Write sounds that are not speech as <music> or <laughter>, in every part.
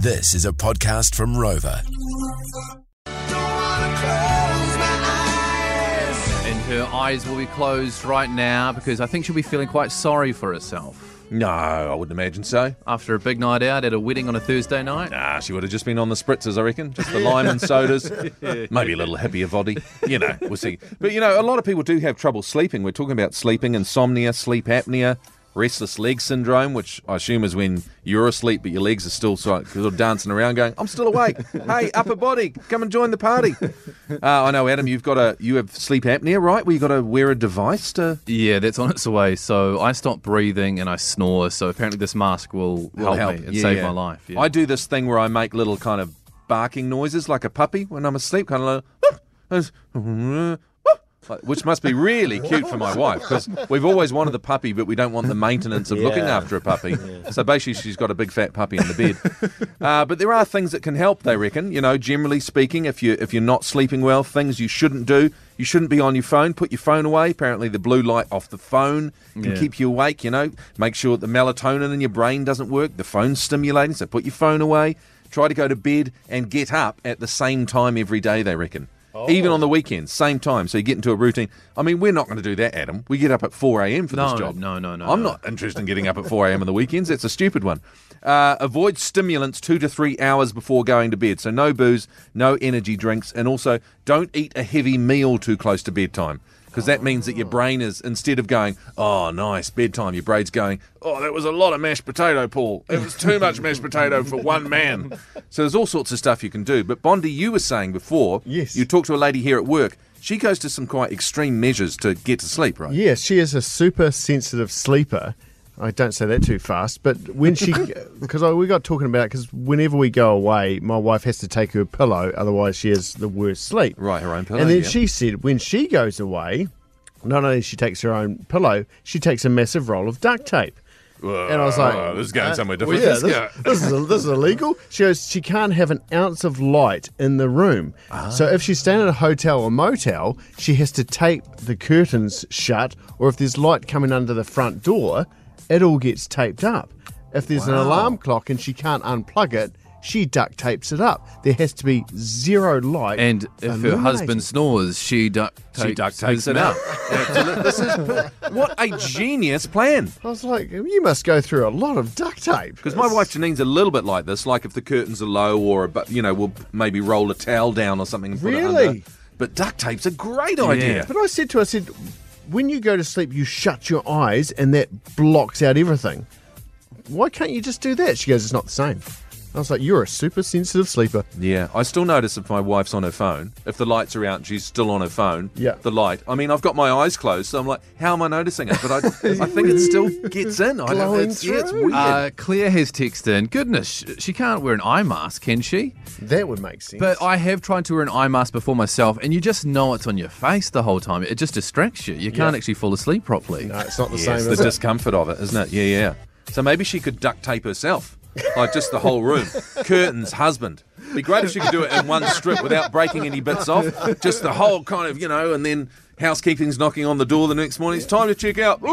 This is a podcast from Rova. And her eyes will be closed right now because I think she'll be feeling quite sorry for herself. No, I wouldn't imagine so. After a big night out at a wedding on a Thursday night. Nah, she would have just been on the spritzers, I reckon. Just the lime and sodas. <laughs> Maybe a little happier body. You know, we'll see. But, you know, a lot of people do have trouble sleeping. We're talking about sleeping, insomnia, sleep apnea, restless leg syndrome, which I assume is when you're asleep but your legs are still sort of, dancing around going, I'm still awake. hey, upper body, come and join the party. <laughs> Uh, I know, Adam, you've got a, you have sleep apnea, right? Where you've got to wear a device to... Yeah, that's on its way. So I stop breathing and I snore. So apparently this mask will, will help, me and Yeah, save yeah. my life. Yeah. I do this thing where I make little kind of barking noises like a puppy when I'm asleep, kind of like, <laughs> which must be really cute for my wife because we've always wanted the puppy, but we don't want the maintenance of looking after a puppy. So basically, she's got a big fat puppy in the bed. Uh, but there are things that can help. They reckon, you know, generally speaking, if you if you're not sleeping well, things you shouldn't do. You shouldn't be on your phone. Put your phone away. Apparently, the blue light off the phone can Yeah. keep you awake. You know, make sure the melatonin in your brain doesn't work. The phone's stimulating, so put your phone away. Try to go to bed and get up at the same time every day. They reckon. Even on the weekends, same time. So you get into a routine. I mean, we're not going to do that, Adam. We get up at 4 a.m. for No, this job. no, no, no, I'm no. not interested in getting up at 4 a.m. on the weekends. That's a stupid one. Uh, avoid stimulants two to three hours before going to bed. So no booze, no energy drinks, and also don't eat a heavy meal too close to bedtime. Because that means that your brain is, instead of going, oh, nice, bedtime, your brain's going, oh, that was a lot of mashed potato, Paul. It was too much mashed potato for one man. So there's all sorts of stuff you can do. But Bondi, you were saying before, Yes. you talked to a lady here at work. She goes to some quite extreme measures to get to sleep, right? Yes, she is a super sensitive sleeper. I don't say that too fast, but when she, <laughs> because we got talking about, because whenever we go away, my wife has to take her pillow, otherwise she has the worst sleep. Right, her own pillow, And then yeah. she said when she goes away, not only she takes her own pillow, she takes a massive roll of duct tape. And I was like, Oh, this is going uh, somewhere well, different. yeah, This this, this is this is illegal. She goes, she can't have an ounce of light in the room. So if she's staying at a hotel or motel, she has to tape the curtains shut, or if there's light coming under the front door, it all gets taped up. If there's an alarm clock and she can't unplug it, she duct tapes it up. There has to be zero light. and if her husband snores, she duct tapes, She duct tapes it up. <laughs> This is what a genius plan. I was like, you must go through a lot of duct tape. Because my wife Janine's a little bit like this. Like if the curtains are low, or a, but you know, we'll maybe roll a towel down or something. And put it Really? under. But duct tape's a great idea. But I said to her, I said, when you go to sleep, you shut your eyes and that blocks out everything. Why can't you just do that? She goes, it's not the same. I was like, you're a super sensitive sleeper. Yeah, I still notice if my wife's on her phone, if the lights are out and she's still on her phone, Yeah. the light. I mean, I've got my eyes closed, so I'm like, how am I noticing it? But I, <laughs> I think it still gets in. I don't, it's, yeah, it's weird. Uh, Claire has texted in. Goodness, sh- she can't wear an eye mask, can she? That would make sense. But I have tried to wear an eye mask before myself, and you just know it's on your face the whole time. It just distracts you. You can't Yeah. actually fall asleep properly. no, it's not the Yes, same. the it? discomfort of it, isn't it? Yeah, yeah. So maybe she could duct tape herself, like just the whole room, curtains, husband. Be great if she could do it in one strip without breaking any bits off. Just the whole kind of, you know, and then housekeeping's knocking on the door the next morning. It's time to check out. <laughs>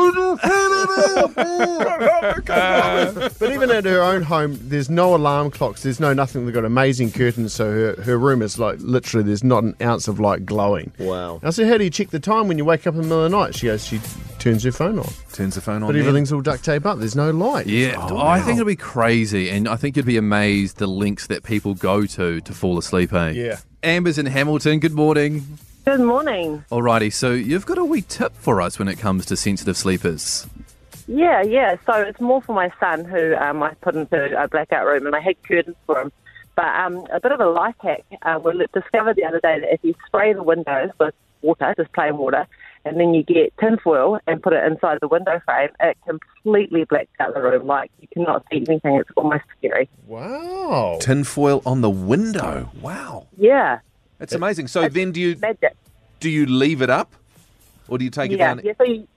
But even at her own home, there's no alarm clocks. There's no nothing. They've got amazing curtains, so her, her room is like literally there's not an ounce of light glowing. Wow. I said, how do you check the time when you wake up in the middle of the night? She goes, she turns her phone on, Turns the phone on. but then. everything's all duct tape up. There's no light. Yeah, oh, I think it'll be crazy, and I think you'd be amazed the links that people go to to fall asleep. Eh? Yeah. Amber's in Hamilton. Good morning. Good morning. Alrighty, so you've got a wee tip for us when it comes to sensitive sleepers. Yeah, yeah. So it's more for my son who um, I put into a blackout room and I had curtains for him. But um, a bit of a life hack. Uh, we discovered the other day that if you spray the windows with water, just plain water, and then you get tinfoil and put it inside the window frame, it completely blacks out the room. Like you cannot see anything. It's almost scary. Wow. Tinfoil on the window. Wow, Yeah, that's amazing. So then, do you magic. do you leave it up, or do you take it down? yeah. So you,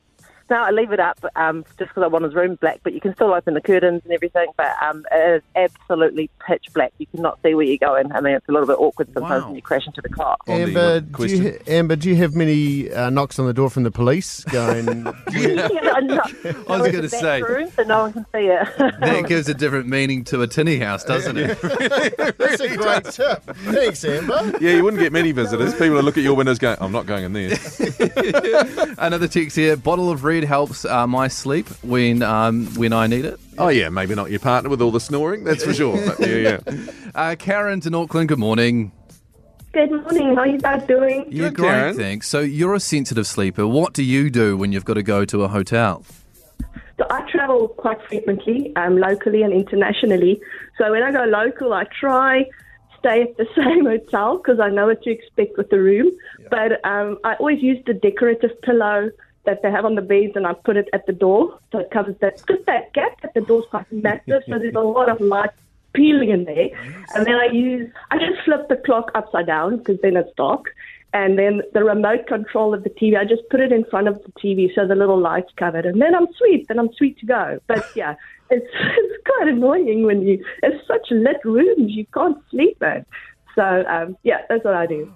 No, I leave it up um, just because I want his room black, but you can still open the curtains and everything. But um, it is absolutely pitch black. You cannot see where you're going. I mean, it's a little bit awkward sometimes Wow. when you crash into the car. Amber, do you, ha- Amber, do you have many uh, knocks on the door from the police going? <laughs> <laughs> Yeah, I'm I was gonna say. room, so no one can see it. <laughs> That gives a different meaning to a tinny house, doesn't it? That's a great tip. Thanks, Amber. Yeah, you wouldn't get many visitors. People would look at your windows going, I'm not going in there. Another text here: bottle of red helps uh, my sleep when um, when I need it. Oh, yeah, maybe not your partner with all the snoring, that's for sure. But yeah, yeah. <laughs> Uh, Karen's in Auckland. Good morning. Good morning. How are you guys doing? Yeah, Good, great. Karen. Thanks. So you're a sensitive sleeper. What do you do when you've got to go to a hotel? So I travel quite frequently, um, locally and internationally. So when I go local, I try stay at the <laughs> same hotel because I know what to expect with the room. But um, I always use the decorative pillow that they have on the beds, and I put it at the door so it covers that. Because that gap at the door is quite massive, so there's a lot of light peeling in there. And then I use, I just flip the clock upside down because then it's dark. And then the remote control of the TV, I just put it in front of the TV so the little light's covered. And then I'm sweet, then I'm sweet to go. But <laughs> yeah, it's, <laughs> it's quite annoying when you, it's such lit rooms, you can't sleep in. So um, yeah, that's what I do.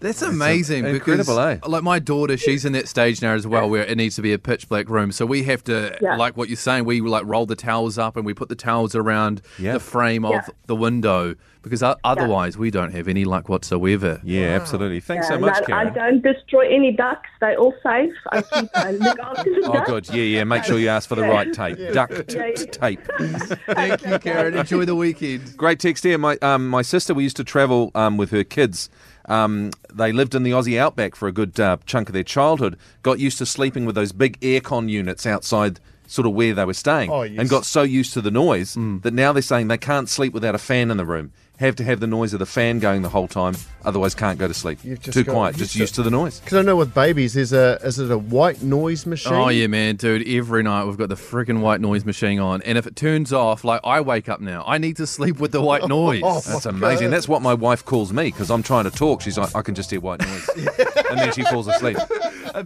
That's amazing incredible, because, eh? like my daughter, she's in that stage now as well, where it needs to be a pitch black room. So we have to, Yeah. like what you're saying, we like roll the towels up and we put the towels around Yeah. the frame of Yeah. the window because o- otherwise we don't have any luck whatsoever. Yeah, absolutely. Thanks so much, no, I Karen. don't destroy any ducks. They're all safe. I keep I <laughs> look after the Oh, good. Yeah, yeah. Make sure you ask for the right tape. Duct Yeah, yeah. tape. <laughs> Thank you, Karen. Enjoy the weekend. Great text here. My um, my sister, we used to travel um, with her kids. Um, they lived in the Aussie outback for a good uh, chunk of their childhood. Got used to sleeping with those big aircon units outside, sort of where they were staying, Oh, yes. and got so used to the noise that now they're saying they can't sleep without a fan in the room. Have to have the noise of the fan going the whole time, otherwise can't go to sleep. Too quiet, used just to- used to the noise. Because I know with babies, there's a is it a white noise machine? Oh yeah, man, dude. Every night we've got the freaking white noise machine on, and if it turns off, like I wake up now, I need to sleep with the white <laughs> noise. oh, That's amazing. That's what my wife calls me because I'm trying to talk. She's like, I can just hear white noise, <laughs> and then she falls asleep. <laughs>